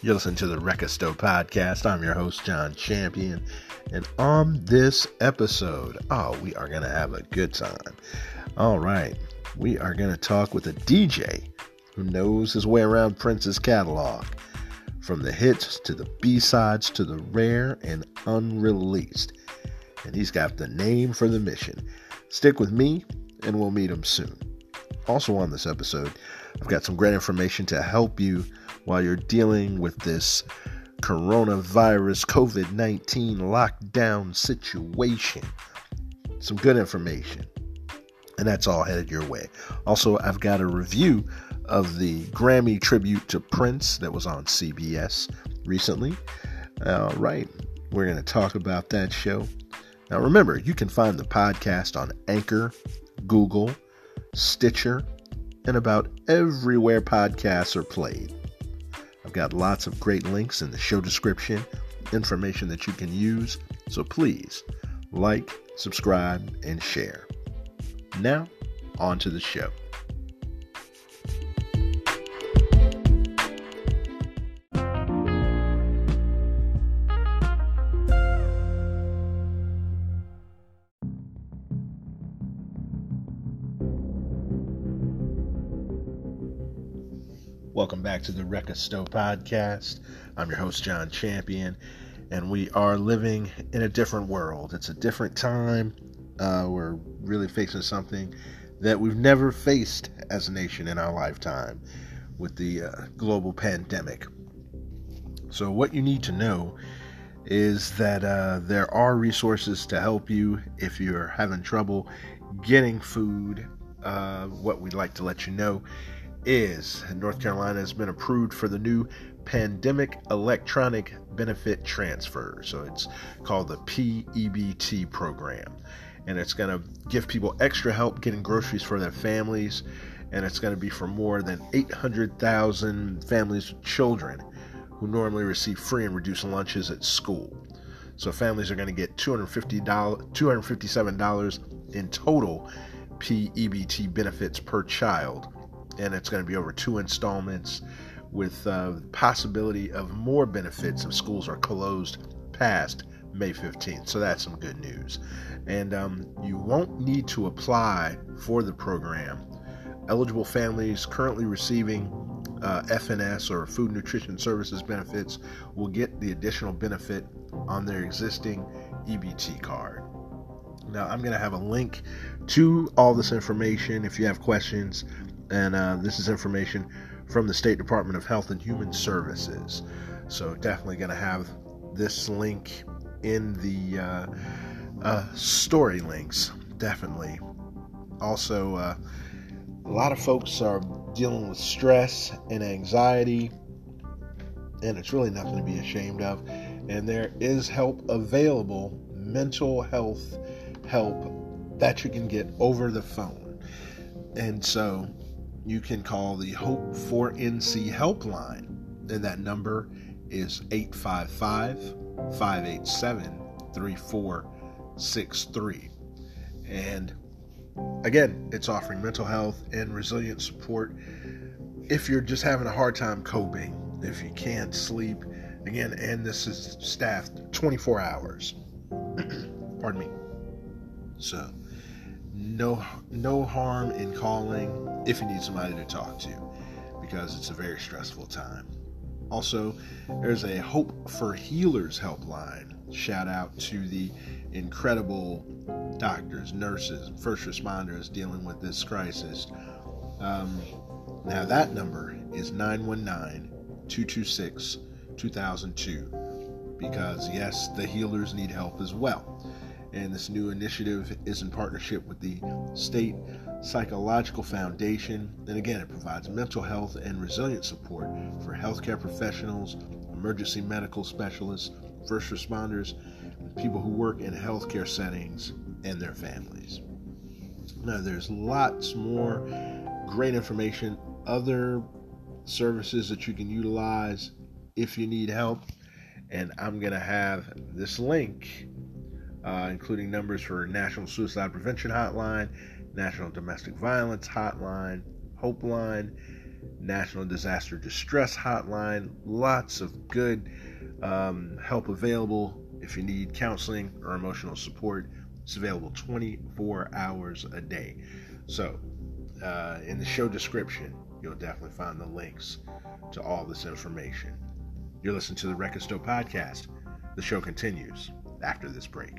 You're listening to the Wreckastow podcast. I'm your host, John Champion. And on this episode, oh, we are going to have a good time. All right, we are going to talk with a DJ who knows his way around Prince's catalog. From the hits to the B sides to the rare and unreleased. And he's got the name for the mission. Stick with me, and we'll meet him soon. Also, on this episode, I've got some great information to help you while you're dealing with this coronavirus COVID 19 lockdown situation. Some good information. And that's all headed your way. Also, I've got a review of the Grammy tribute to Prince that was on CBS recently. All right, we're going to talk about that show. Now, remember, you can find the podcast on Anchor, Google, Stitcher, and about everywhere podcasts are played. I've got lots of great links in the show description, information that you can use, so please like, subscribe, and share. Now, on to the show. Back to the Wreckastow podcast. I'm your host, John Champion, and we are living in a different world. It's a different time. Uh, we're really facing something that we've never faced as a nation in our lifetime with the uh, global pandemic. So, what you need to know is that uh, there are resources to help you if you're having trouble getting food. Uh, what we'd like to let you know is North Carolina has been approved for the new Pandemic Electronic Benefit Transfer. So it's called the PEBT program. And it's going to give people extra help getting groceries for their families. And it's going to be for more than 800,000 families with children who normally receive free and reduced lunches at school. So families are going to get $250, $257 in total PEBT benefits per child and it's going to be over two installments with uh, possibility of more benefits if schools are closed past May 15th. So that's some good news. And um, you won't need to apply for the program. Eligible families currently receiving uh, FNS or Food Nutrition Services benefits will get the additional benefit on their existing EBT card. Now, I'm going to have a link to all this information. If you have questions, and uh, this is information from the State Department of Health and Human Services. So definitely going to have this link in the uh, uh, story links. Definitely. Also, uh, a lot of folks are dealing with stress and anxiety, and it's really nothing to be ashamed of. And there is help available, mental health help that you can get over the phone. And so you can call the Hope for NC helpline, and that number is 855 587 3463. And again, it's offering mental health and resilience support if you're just having a hard time coping, if you can't sleep. Again, and this is staffed 24 hours. Pardon me. So, no no harm in calling if you need somebody to talk to because it's a very stressful time. Also, there's a Hope for Healers helpline. Shout out to the incredible doctors, nurses, first responders dealing with this crisis. Um, now, that number is 919 226 2002 because, yes, the healers need help as well and this new initiative is in partnership with the State Psychological Foundation. And again, it provides mental health and resilience support for healthcare professionals, emergency medical specialists, first responders, people who work in healthcare settings and their families. Now, there's lots more great information, other services that you can utilize if you need help. And I'm going to have this link uh, including numbers for National Suicide Prevention Hotline, National Domestic Violence Hotline, Hope Line, National Disaster Distress Hotline. Lots of good um, help available if you need counseling or emotional support. It's available 24 hours a day. So, uh, in the show description, you'll definitely find the links to all this information. You're listening to the Record Store podcast. The show continues after this break.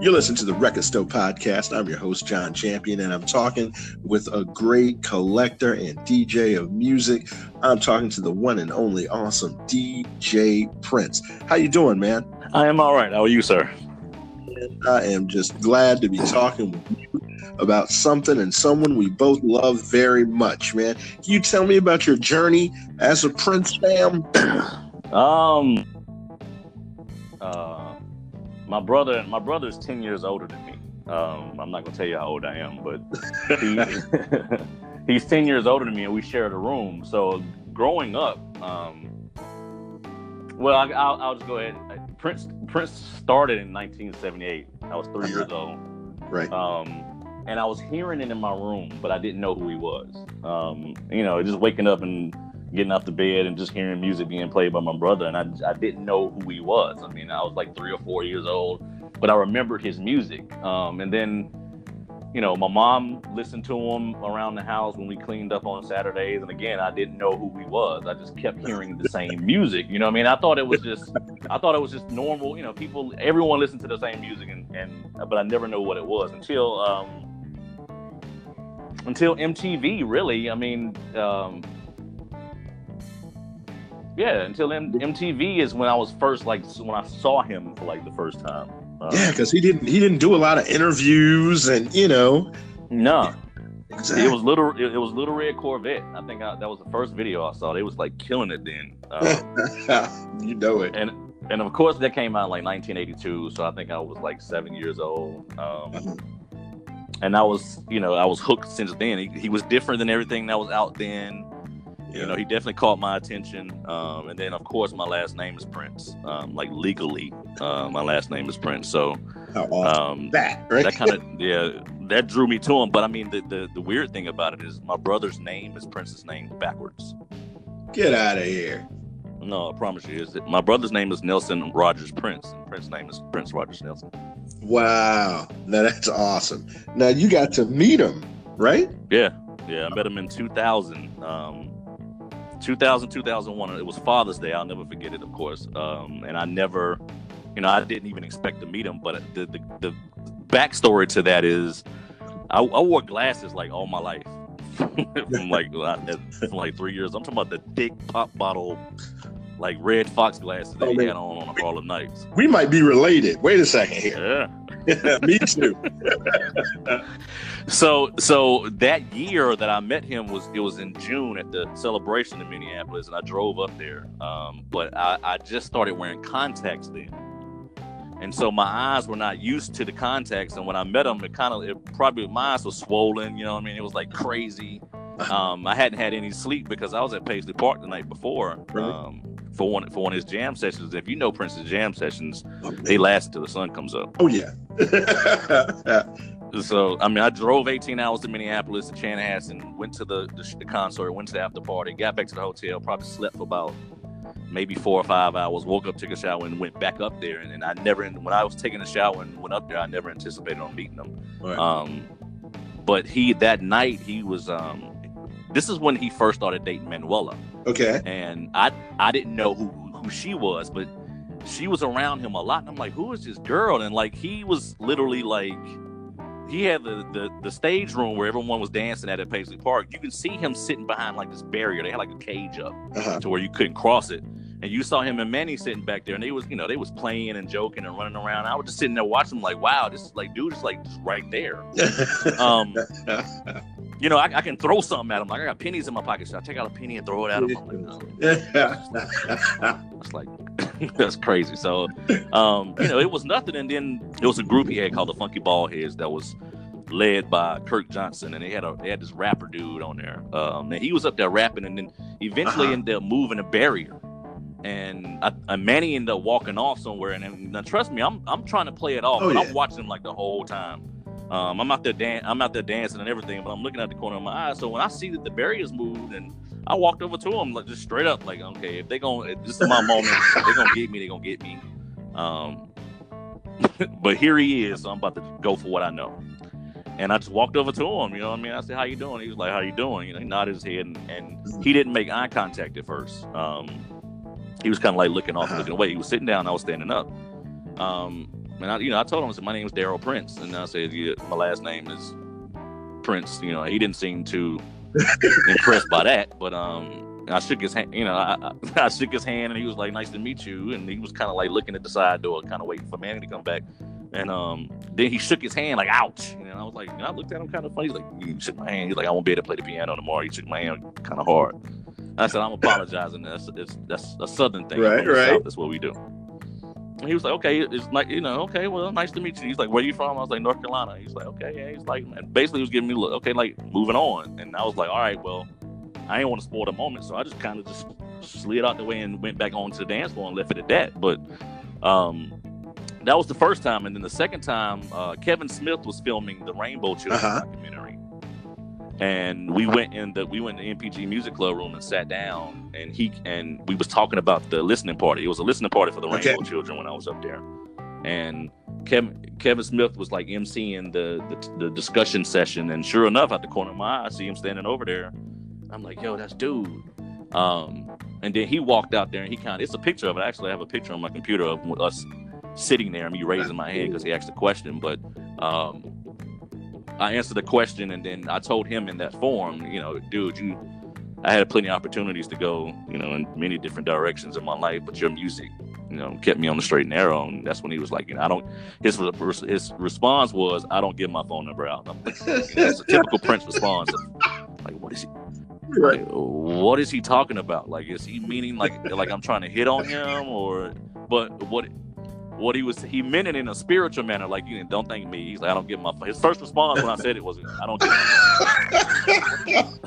You're listening to the Record Store podcast. I'm your host, John Champion, and I'm talking with a great collector and DJ of music. I'm talking to the one and only awesome DJ Prince. How you doing, man? I am all right. How are you, sir? I am just glad to be talking with you about something and someone we both love very much, man. Can you tell me about your journey as a Prince fam? um, uh, my brother my brother is 10 years older than me um, i'm not gonna tell you how old i am but he, he's 10 years older than me and we shared a room so growing up um, well I, will I'll just go ahead prince prince started in 1978 i was 3 years old right um, and i was hearing it in my room but i didn't know who he was um, you know just waking up and getting out the bed and just hearing music being played by my brother, and I, I didn't know who he was. I mean, I was like three or four years old, but I remembered his music. Um, and then, you know, my mom listened to him around the house when we cleaned up on Saturdays. And again, I didn't know who he was. I just kept hearing the same music. You know, I mean, I thought it was just, I thought it was just normal. You know, people, everyone listened to the same music, and, and but I never knew what it was until. Um, until MTV, really. I mean, um, yeah, until M- MTV is when I was first like when I saw him for like the first time. Uh, yeah, because he didn't he didn't do a lot of interviews and you know. No. Exactly. It was little. It, was Little Red Corvette. I think I, that was the first video I saw. They was like killing it then. Um, you know it. And and of course that came out in like 1982. So I think I was like seven years old. Um, uh-huh. And I was, you know, I was hooked since then. He, he was different than everything that was out then. Yeah. You know, he definitely caught my attention. Um, and then, of course, my last name is Prince. Um, like legally, uh, my last name is Prince. So um, that right? that kind of yeah, that drew me to him. But I mean, the, the the weird thing about it is my brother's name is Prince's name backwards. Get out of here. No, I promise you, is it my brother's name is Nelson Rogers Prince, and Prince's name is Prince Rogers Nelson. Wow, now that's awesome. Now you got to meet him, right? Yeah, yeah, I met him in 2000. Um, 2000 2001 it was father's day i'll never forget it of course um, and i never you know i didn't even expect to meet him but the the, the backstory to that is I, I wore glasses like all my life. From like from like three years i'm talking about the thick pop bottle like Redd Foxx glasses that oh, he had on on a Harlem Nights. We might be related. Wait a second here. Yeah, me too. so so that year that I met him was it was in June at the celebration in Minneapolis, and I drove up there. Um, but I, I just started wearing contacts then, and so my eyes were not used to the contacts. And when I met him, it kind of it probably my eyes were swollen. You know what I mean? It was like crazy. Um, I hadn't had any sleep because I was at Paisley Park the night before. Um, for one for one of his jam sessions. If you know Prince's jam sessions, oh, they last until the sun comes up. Oh yeah. so I mean, I drove 18 hours to Minneapolis to Chanhassen, went to the, the, the concert, went to the after party, got back to the hotel, probably slept for about maybe four or five hours. Woke up, took a shower, and went back up there. And, and I never, when I was taking a shower and went up there, I never anticipated on meeting him. Right. Um, but he that night he was. Um, this is when he first started dating Manuela. Okay. And I I didn't know who who she was, but she was around him a lot. And I'm like, who is this girl? And like he was literally like he had the, the the stage room where everyone was dancing at at Paisley Park. You can see him sitting behind like this barrier. They had like a cage up uh-huh. to where you couldn't cross it. And you saw him and Manny sitting back there, and they was you know they was playing and joking and running around. I was just sitting there watching them, like, wow, this like dude is like just right there. um, you know, I, I, can throw something at him. Like I got pennies in my pocket. Should I take out a penny and throw it at him? I'm like, no. it's like that's crazy. So, um, you know, it was nothing. And then there was a group he had called the Fonky Baldheads that was led by Kirk Johnson, and they had a they had this rapper dude on there. Um, and he was up there rapping, and then eventually Uh-huh. ended up moving a barrier. And I, and Manny ended up walking off somewhere, and, and now trust me, I'm I'm trying to play it off, Oh, but yeah. I'm watching him like the whole time. Um, I'm out there dan- I'm out there dancing and everything, but I'm looking at the corner of my eye. So when I see that the barriers moved, and I walked over to him like just straight up, like okay, if they gonna if this is my moment, they're gonna get me, they're gonna get me. Um, but here he is, so I'm about to go for what I know. And I just walked over to him, you know what I mean? I said, How you doing? He was like, How you doing? You know, he nodded his head and, and he didn't make eye contact at first. Um, he was kind of like looking off, Uh-huh. looking away. He was sitting down, I was standing up. Um, and I, you know, I told him, I said, My name is Daryl Prince. And I said, yeah, My last name is Prince. You know, he didn't seem too impressed by that, but um, I shook his hand. You know, I, I, I shook his hand, and he was like, "Nice to meet you." And he was kind of like looking at the side door, kind of waiting for Manny to come back. And um, then he shook his hand like, "Ouch!" And I was like, and I looked at him kind of funny. He's like, "You shook my hand." He's like, "I won't be able to play the piano tomorrow." He shook my hand kind of hard. I said, "I'm apologizing. That's it's, that's a southern thing. Right, right. South, That's what we do." And he was like, "Okay, it's like you know, okay, well, nice to meet you." He's like, "Where you from?" I was like, "North Carolina." He's like, "Okay, yeah." He's like, and basically, he was giving me, look, okay, like moving on, and I was like, "All right, well." I didn't want to spoil the moment, so I just kind of just slid out the way and went back onto the dance floor and left it at that. But um, that was the first time, and then the second time, uh, Kevin Smith was filming the Rainbow Children Uh-huh. documentary, and we went in the we went in the NPG Music Club room and sat down, and he and we was talking about the listening party. It was a listening party for the Okay. Rainbow Children when I was up there, and Kevin Kevin Smith was like emceeing the, the the discussion session, and sure enough, at the corner of my eye, I see him standing over there. I'm like, yo, that's dude. Um, and then he walked out there and he kind of, it's a picture of it. Actually, I have a picture on my computer of us sitting there and me raising my hand because he asked a question. But um, I answered the question and then I told him in that form, you know, dude, you, I had plenty of opportunities to go, you know, in many different directions in my life, but your music, you know, kept me on the straight and narrow. And that's when he was like, you know, I don't, his, his response was, I don't give my phone number out. Like, you know, it's a typical Prince response. Like, what is he? Right. Like, what is he talking about? Like, is he meaning like like I'm trying to hit on him, or but what what he was he meant it in a spiritual manner, like you don't thank me. He's like, I don't get my his first response when I said it was I don't get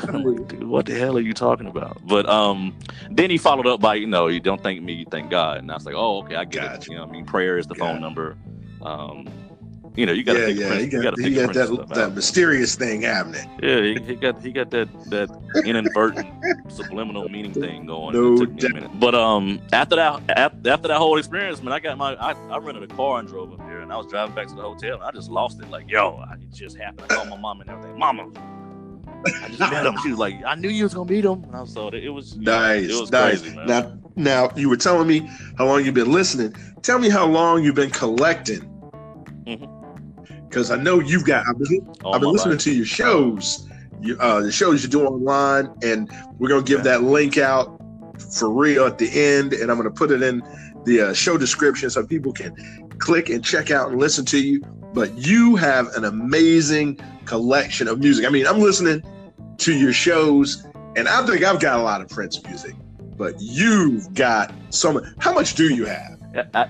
I'm like, dude, what the hell are you talking about? But um, then he followed up by, you know, you don't thank me, you thank God. And I was like, oh, okay, I get it. You know, I mean, prayer is the phone number. Um, you know, you got to yeah, yeah, Prince, you got, gotta you pick got that that out. mysterious thing happening. Yeah, he, he got he got that that inadvertent subliminal meaning thing going. No it took me doubt. But um, after that after, after that whole experience, man, I got my I, I rented a car and drove up here, and I was driving back to the hotel, and I just lost it. Like, yo, I- it just happened. I called my mom and everything. Mama, I just met him. She was like, I knew you was gonna meet him. And I was so it was Nice, It was nice. crazy. Now, now you were telling me how long you've been listening. Tell me how long you've been collecting. Mhm. Because I know you've got. I've been, I've been listening life. to your shows, you, uh, the shows you do online, and we're gonna give that link out for real at the end, and I'm gonna put it in the uh, show description so people can click and check out and listen to you. But you have an amazing collection of music. I mean, I'm listening to your shows, and I think I've got a lot of Prince music, but you've got so much. How much do you have?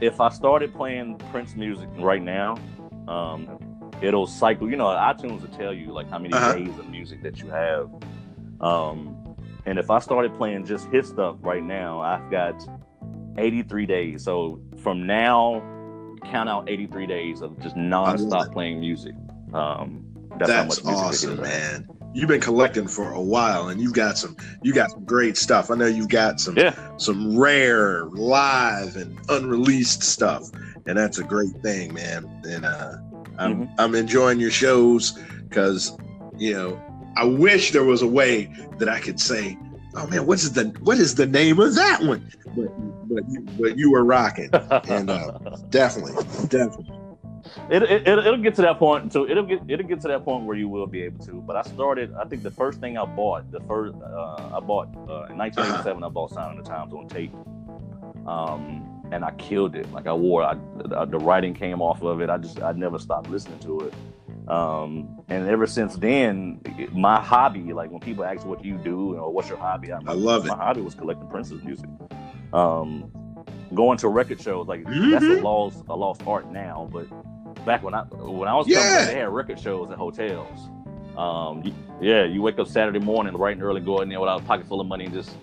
If I started playing Prince music right now, um, it'll cycle. You know, iTunes will tell you like how many Uh-huh. days of music that you have. Um, and if I started playing just his stuff right now, I've got 83 days. So from now, count out 83 days of just nonstop playing music. Um, that's, how That's much music awesome, man. You've been collecting for a while, and you've got some. You got some great stuff. I know you've got some Yeah. some rare live and unreleased stuff, and that's a great thing, man. And uh, I'm Mm-hmm. I'm enjoying your shows because you know I wish there was a way that I could say, oh man, what is the what is the name of that one? But but you, but you were rocking, and uh, definitely definitely. it, it, it'll, get to that point. So it'll get it'll get to that point where you will be able to. But I started. I think the first thing I bought, the first uh, I bought uh, in 1987, I bought Sign of the Times on tape, um, and I killed it. Like I wore, I, the, the writing came off of it. I just I never stopped listening to it. Um, and ever since then, my hobby, like when people ask what you do or what's your hobby, I'm, I love it. my hobby was collecting Prince's music. Um, going to record shows, like that's a Mhm. lost a lost art now, but back when I when I was Yeah. coming, they had record shows at hotels. Um, yeah, you wake up Saturday morning, bright and early, go in there without a pocket full of money, and just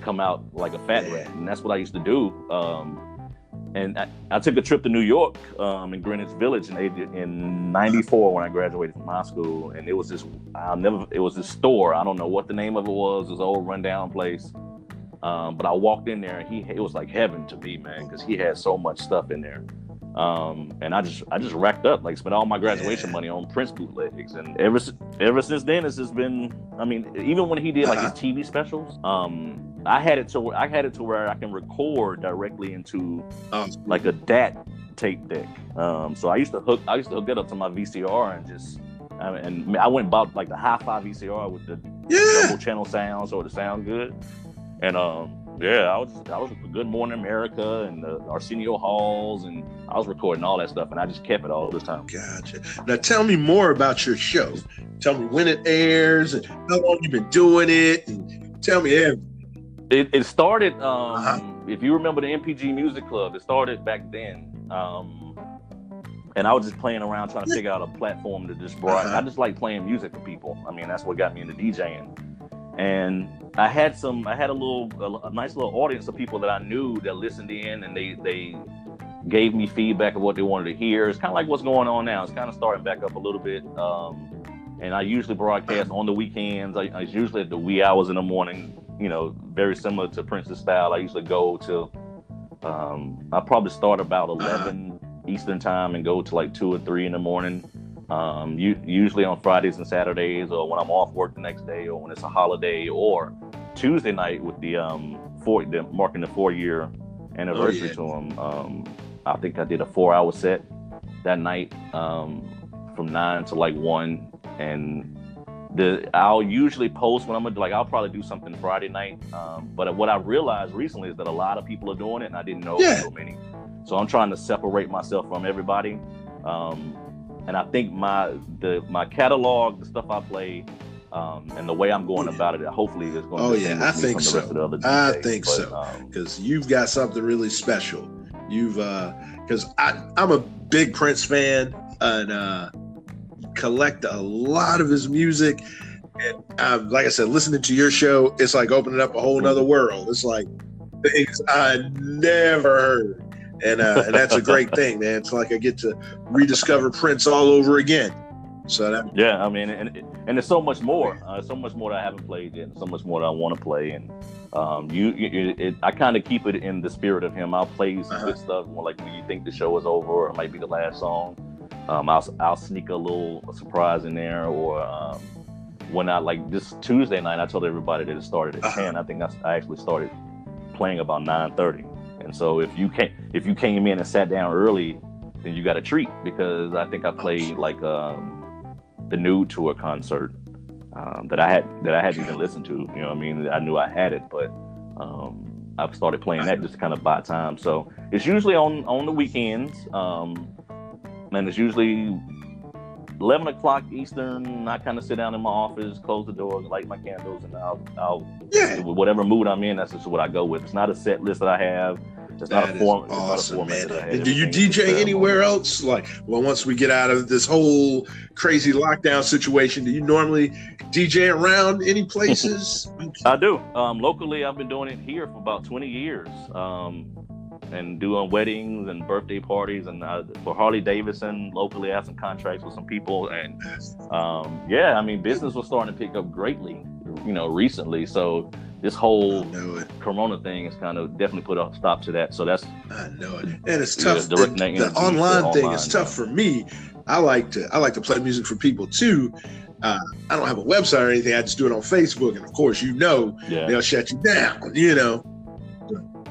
come out like a fat Yeah. rat. And that's what I used to do. Um, and I, I took a trip to New York um, in Greenwich Village in in '94 when I graduated from high school, and it was this I'll never it was this store. I don't know what the name of it was. This old rundown place. Um, but I walked in there and he it was like heaven to me, man, because he had so much stuff in there. Um, and I just I just racked up like spent all my graduation Yeah. money on Prince bootlegs, and ever ever since then it's just been. I mean, even when he did like his. TV specials, um, I had it to where I had it to where I can record directly into Um, like a DAT tape deck. Um, so I used to hook I used to hook that up to my VCR and just I mean, and I went and bought like the hi-fi VCR with the yeah. double channel sound so it sound good. And um, yeah, I was I was Good Morning America and the Arsenio Halls, and I was recording all that stuff, and I just kept it all this time. Gotcha. Now tell me more about your show. Tell me when it airs and how long you've been doing it, and tell me everything. It, it started, um, Uh-huh. if you remember the NPG Music Club, it started back then. Um, and I was just playing around trying to figure out a platform to just broad. Uh-huh. I just like playing music for people. I mean, that's what got me into DJing. And I had some, I had a little, a, a nice little audience of people that I knew that listened in, and they they gave me feedback of what they wanted to hear. It's kind of like what's going on now. It's kind of starting back up a little bit. Um, and I usually broadcast on the weekends. I, I usually at the wee hours in the morning. You know, very similar to Prince's style. I usually go to. Um, I probably start about 11 Eastern time and go to like two or three in the morning. Um, usually on Fridays and Saturdays, or when I'm off work the next day, or when it's a holiday, or Tuesday night with the um four the, marking the four year anniversary yeah. to him. Um, I think I did a four hour set that night um, from nine to like one, and the I'll usually post when I'm gonna like I'll probably do something Friday night. Um, but what I realized recently is that a lot of people are doing it, and I didn't know Yeah. so many. So I'm trying to separate myself from everybody. Um, and I think my the my catalog, the stuff I play, um, and the way I'm going about it, hopefully is going Oh, to yeah, I think so. the rest of the other I think But, so. Um, because you've got something really special. You've uh because I I'm a big Prince fan and uh collect a lot of his music. And um, like I said, listening to your show, it's like opening up a whole nother world. It's like things I never heard. And uh, and that's a great thing, man. It's like I get to rediscover Prince all over again. So that Yeah, I mean, and and there's so much more. Uh, so much more that I haven't played yet. and So much more that I want to play. And um, you, you it, I kind of keep it in the spirit of him. I'll play some Uh-huh. good stuff. More like when you think the show is over, or it might be the last song. Um, I'll I'll sneak a little surprise in there, or um, when I like this Tuesday night, I told everybody that it started at Uh-huh. ten. I think I, I actually started playing about nine thirty. And so if you came if you came in and sat down early, then you got a treat because I think I played like um, the Nude Tour concert um, that I had that I hadn't even listened to. You know, what I mean, I knew I had it, but um, I've started playing that just to kind of buy time. So it's usually on on the weekends, um, and it's usually. 11 o'clock Eastern, I kind of sit down in my office, close the door, light my candles, and I'll, I'll yeah, whatever mood I'm in, that's just what I go with. It's not a set list that I have. It's not a form. it's not a awesome, man. that. And do you DJ anywhere else? Like, well, once we get out of this whole crazy lockdown situation, do you normally DJ around any places? I do. Um, locally, I've been doing it here for about 20 years, um, and doing weddings and birthday parties. And uh, for Harley Davidson, locally, I have some contracts with some people. And um, yeah, I mean, business was starting to pick up greatly, you know, recently. So this whole. Corona thing has kind of definitely put a stop to that. So that's I know it. And it's tough. the, the energy online thing online is tough for me. I like to I like to play music for people too. Uh, I don't have a website or anything. I just do it on Facebook, and of course, you know, yeah, they'll shut you down. You know.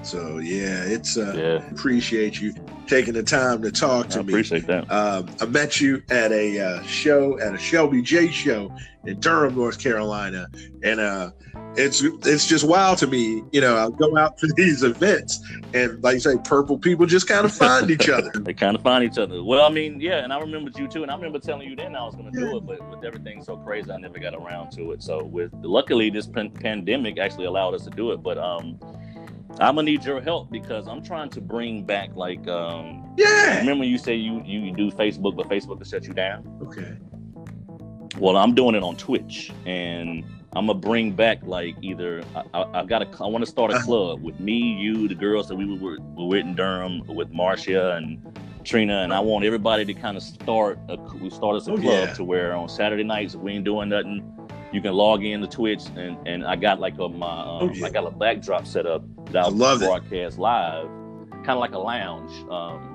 So yeah, it's uh, yeah. appreciate you taking the time to talk I to me. I appreciate that. Um, I met you at a uh, show at a Shelby J show in Durham, North Carolina, and uh, it's it's just wild to me. You know, I go out to these events, and like you say, purple people just kind of find each other. They kind of find each other. Well, I mean, yeah, and I remembered you too, and I remember telling you then I was going to do it, but with everything so crazy, I never got around to it. So, with luckily, this pan- pandemic actually allowed us to do it. But um, I'm gonna need your help because I'm trying to bring back like um Yeah. remember you say you you do Facebook but Facebook will shut you down? Okay. Well, I'm doing it on Twitch and I'm gonna bring back like either I, I, I got to I want to start a Uh-huh. club with me, you, the girls that we were, were with in Durham with Marcia and Trina, and I want everybody to kind of start a we start us a Oh, club yeah. to where on Saturday nights we ain't doing nothing, you can log in to Twitch and and I got like a my um, Oh, yeah. I got a backdrop set up that I love it. broadcast live, kind of like a lounge. Um,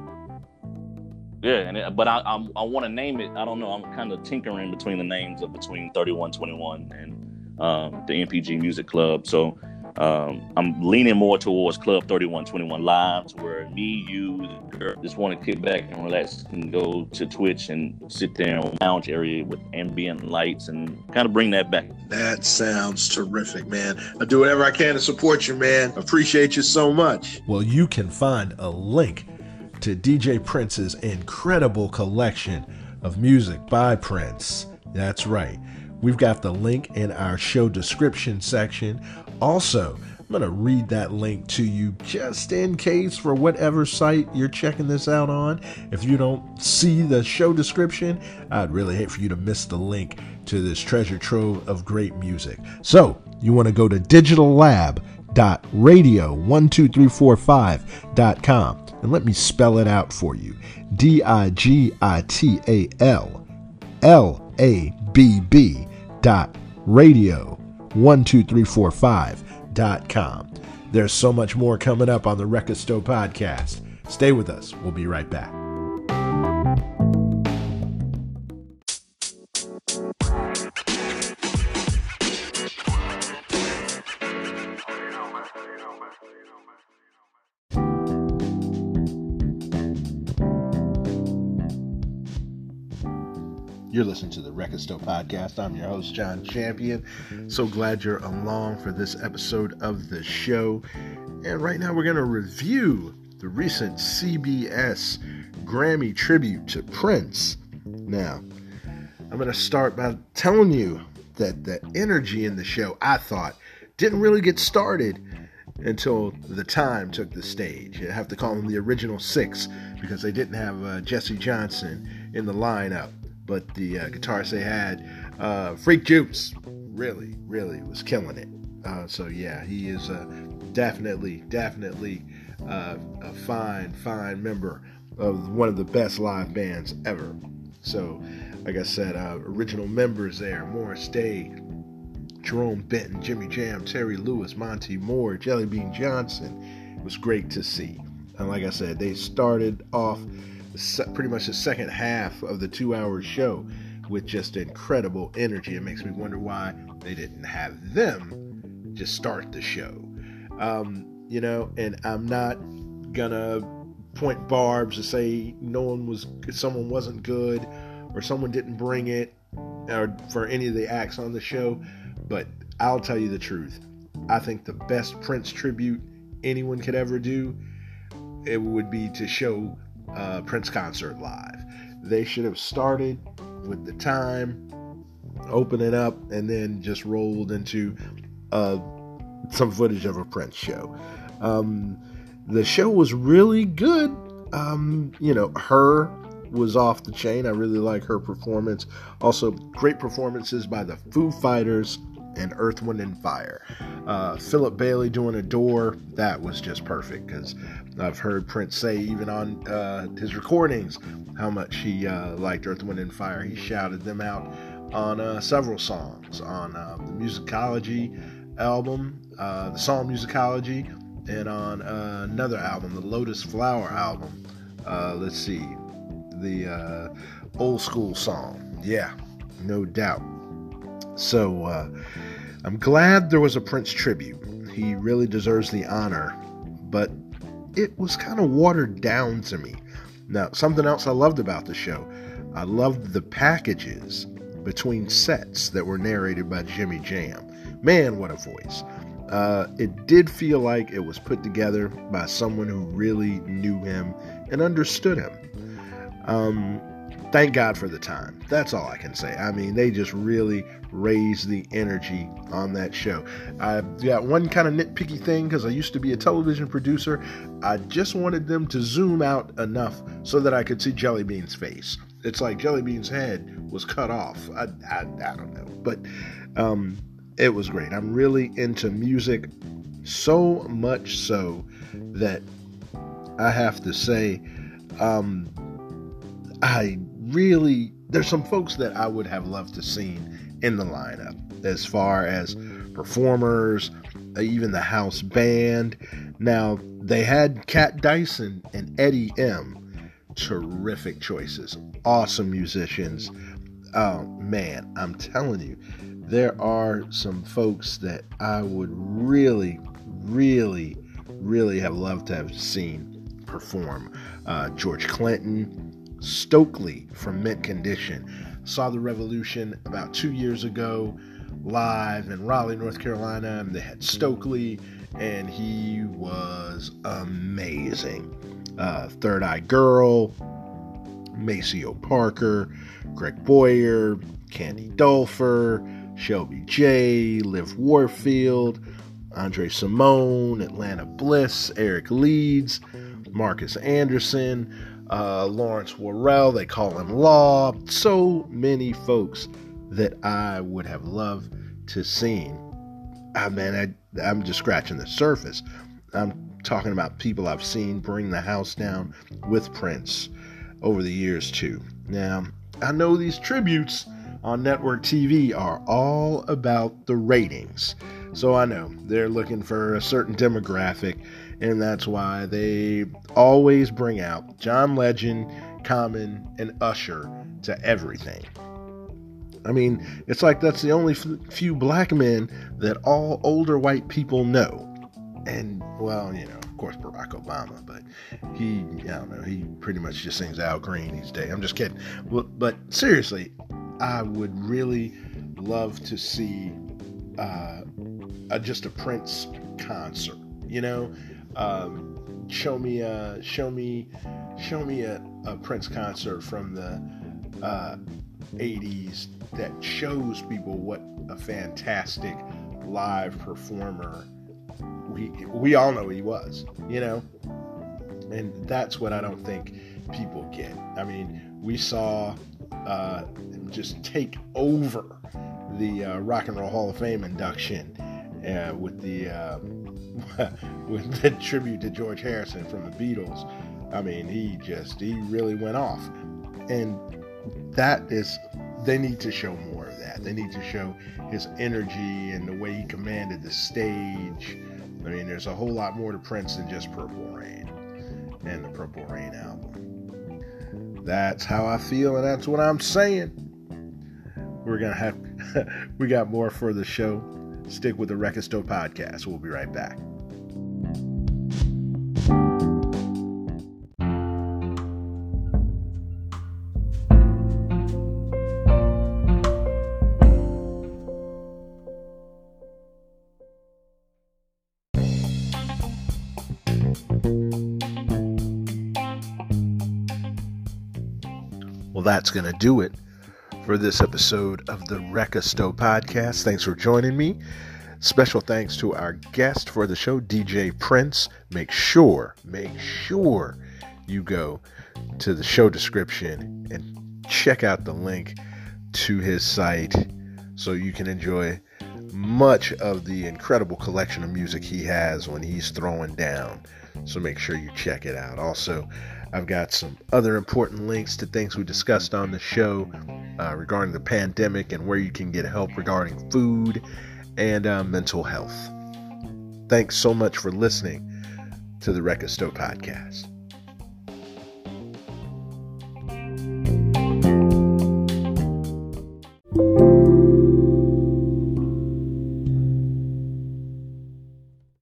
yeah, and it, but I I'm, I want to name it. I don't know. I'm kind of tinkering between the names of between 3121 and um, the NPG Music Club. So um, I'm leaning more towards Club 3121 Live, to where me, you, just want to kick back and relax and go to Twitch and sit there in a lounge area with ambient lights and kind of bring that back. That sounds terrific, man. I'll do whatever I can to support you, man. Appreciate you so much. Well, you can find a link to DJ Prince's incredible collection of music by Prince. That's right. We've got the link in our show description section. Also, I'm going to read that link to you just in case for whatever site you're checking this out on. If you don't see the show description, I'd really hate for you to miss the link to this treasure trove of great music. So, you want to go to digitallabb.radio12345.com and let me spell it out for you. D I G I T A L L A B B dot radio 12345.com. There's so much more coming up on the Record podcast. Stay with us. We'll be right back. You're listening to the Record Store Podcast. I'm your host, John Champion. So glad you're along for this episode of the show. And right now, we're going to review the recent CBS Grammy tribute to Prince. Now, I'm going to start by telling you that the energy in the show, I thought, didn't really get started until the time took the stage. I have to call them the original six because they didn't have uh, Jesse Johnson in the lineup. But the uh, guitarist they had, uh, Freak Jukes, really, really was killing it. Uh, so yeah, he is definitely, definitely uh, a fine, fine member of one of the best live bands ever. So, like I said, uh, original members there: Morris Day, Jerome Benton, Jimmy Jam, Terry Lewis, Monte Moir, Jelly Bean Johnson. It was great to see. And like I said, they started off pretty much the second half of the two hour show with just incredible energy. It makes me wonder why they didn't have them just start the show. Um, you know, and I'm not gonna point barbs to say no one was, someone wasn't good, or someone didn't bring it, or for any of the acts on the show. But I'll tell you the truth. I think the best Prince tribute anyone could ever do, it would be to show uh, Prince concert live. They should have started with the time, open it up, and then just rolled into uh, some footage of a Prince show. Um, the show was really good. Um, you know, her was off the chain. I really like her performance. Also, great performances by the Foo Fighters and Earth, Wind, and Fire. Uh, Philip Bailey doing Adore, that was just perfect because I've heard Prince say, even on uh, his recordings, how much he uh, liked Earth, Wind, and Fire. He shouted them out on uh, several songs on uh, the Musicology album, uh, the song Musicology, and on another album, the Lotus Flower album. Uh, let's see, the uh, old school song. Yeah, no doubt. So uh, I'm glad there was a Prince tribute. He really deserves the honor, but it was kind of watered down to me. Now, something else I loved about the show, I loved the packages between sets that were narrated by Jimmy Jam. Man, what a voice! Uh, it did feel like it was put together by someone who really knew him and understood him. Um, thank God for the time. That's all I can say. I mean, they just really raised the energy on that show. I got one kind of nitpicky thing because I used to be a television producer. I just wanted them to zoom out enough so that I could see Jelly Bean's face. It's like Jelly Bean's head was cut off. I, I, I don't know. But um, it was great. I'm really into music so much so that I have to say, um, I really there's some folks that I would have loved to seen in the lineup as far as performers, even the house band. Now they had Kat Dyson and Eddie M. Terrific choices, awesome musicians. Oh man, I'm telling you, there are some folks that I would really, really, really have loved to have seen perform. Uh, George Clinton, Stokely from Mint Condition. Saw the Revolution about two years ago live in Raleigh, North Carolina. And they had Stokely, and he was amazing. Uh, Third Eye Girl, Maceo Parker, Greg Boyer, Candy Dulfer, Shelby J, Liv Warfield, Andre Cymone, Atlanta Bliss, Eric Leeds, Marcus Anderson, uh, Lawrence Worrell, they call him Law. So many folks that I would have loved to seen. I mean, I, I'm just scratching the surface. I'm talking about people I've seen bring the house down with Prince over the years too. Now, I know these tributes on network TV are all about the ratings. So I know they're looking for a certain demographic and that's why they always bring out John Legend, Common, and Usher to everything. I mean, it's like that's the only f- few black men that all older white people know. And, well, you know, of course, Barack Obama, but he, I don't know, he pretty much just sings Al Green these days. I'm just kidding. But seriously, I would really love to see uh, a, just a Prince concert, you know? um, show me a show me show me a, a Prince concert from the uh, 80s that shows people what a fantastic live performer we we all know he was, you know, and that's what I don't think people get. I mean, we saw uh, just take over the uh, Rock and Roll Hall of Fame induction uh, with the uh, with the tribute to George Harrison from the Beatles. I mean, he just he really went off, and that is they need to show more of that. They need to show his energy and the way he commanded the stage. I mean, there's a whole lot more to Prince than just Purple Rain and the Purple Rain album. That's how I feel, and that's what I'm saying. We're gonna have we got more for the show. Stick with the Record podcast. We'll be right back. Well, that's going to do it for this episode of the Wreckastow podcast. Thanks for joining me. Special thanks to our guest for the show, DJ Prince. Make sure, make sure you go to the show description and check out the link to his site so you can enjoy much of the incredible collection of music he has when he's throwing down. So make sure you check it out. Also, I've got some other important links to things we discussed on the show uh, regarding the pandemic and where you can get help regarding food and uh, mental health. Thanks so much for listening to the Record Store podcast.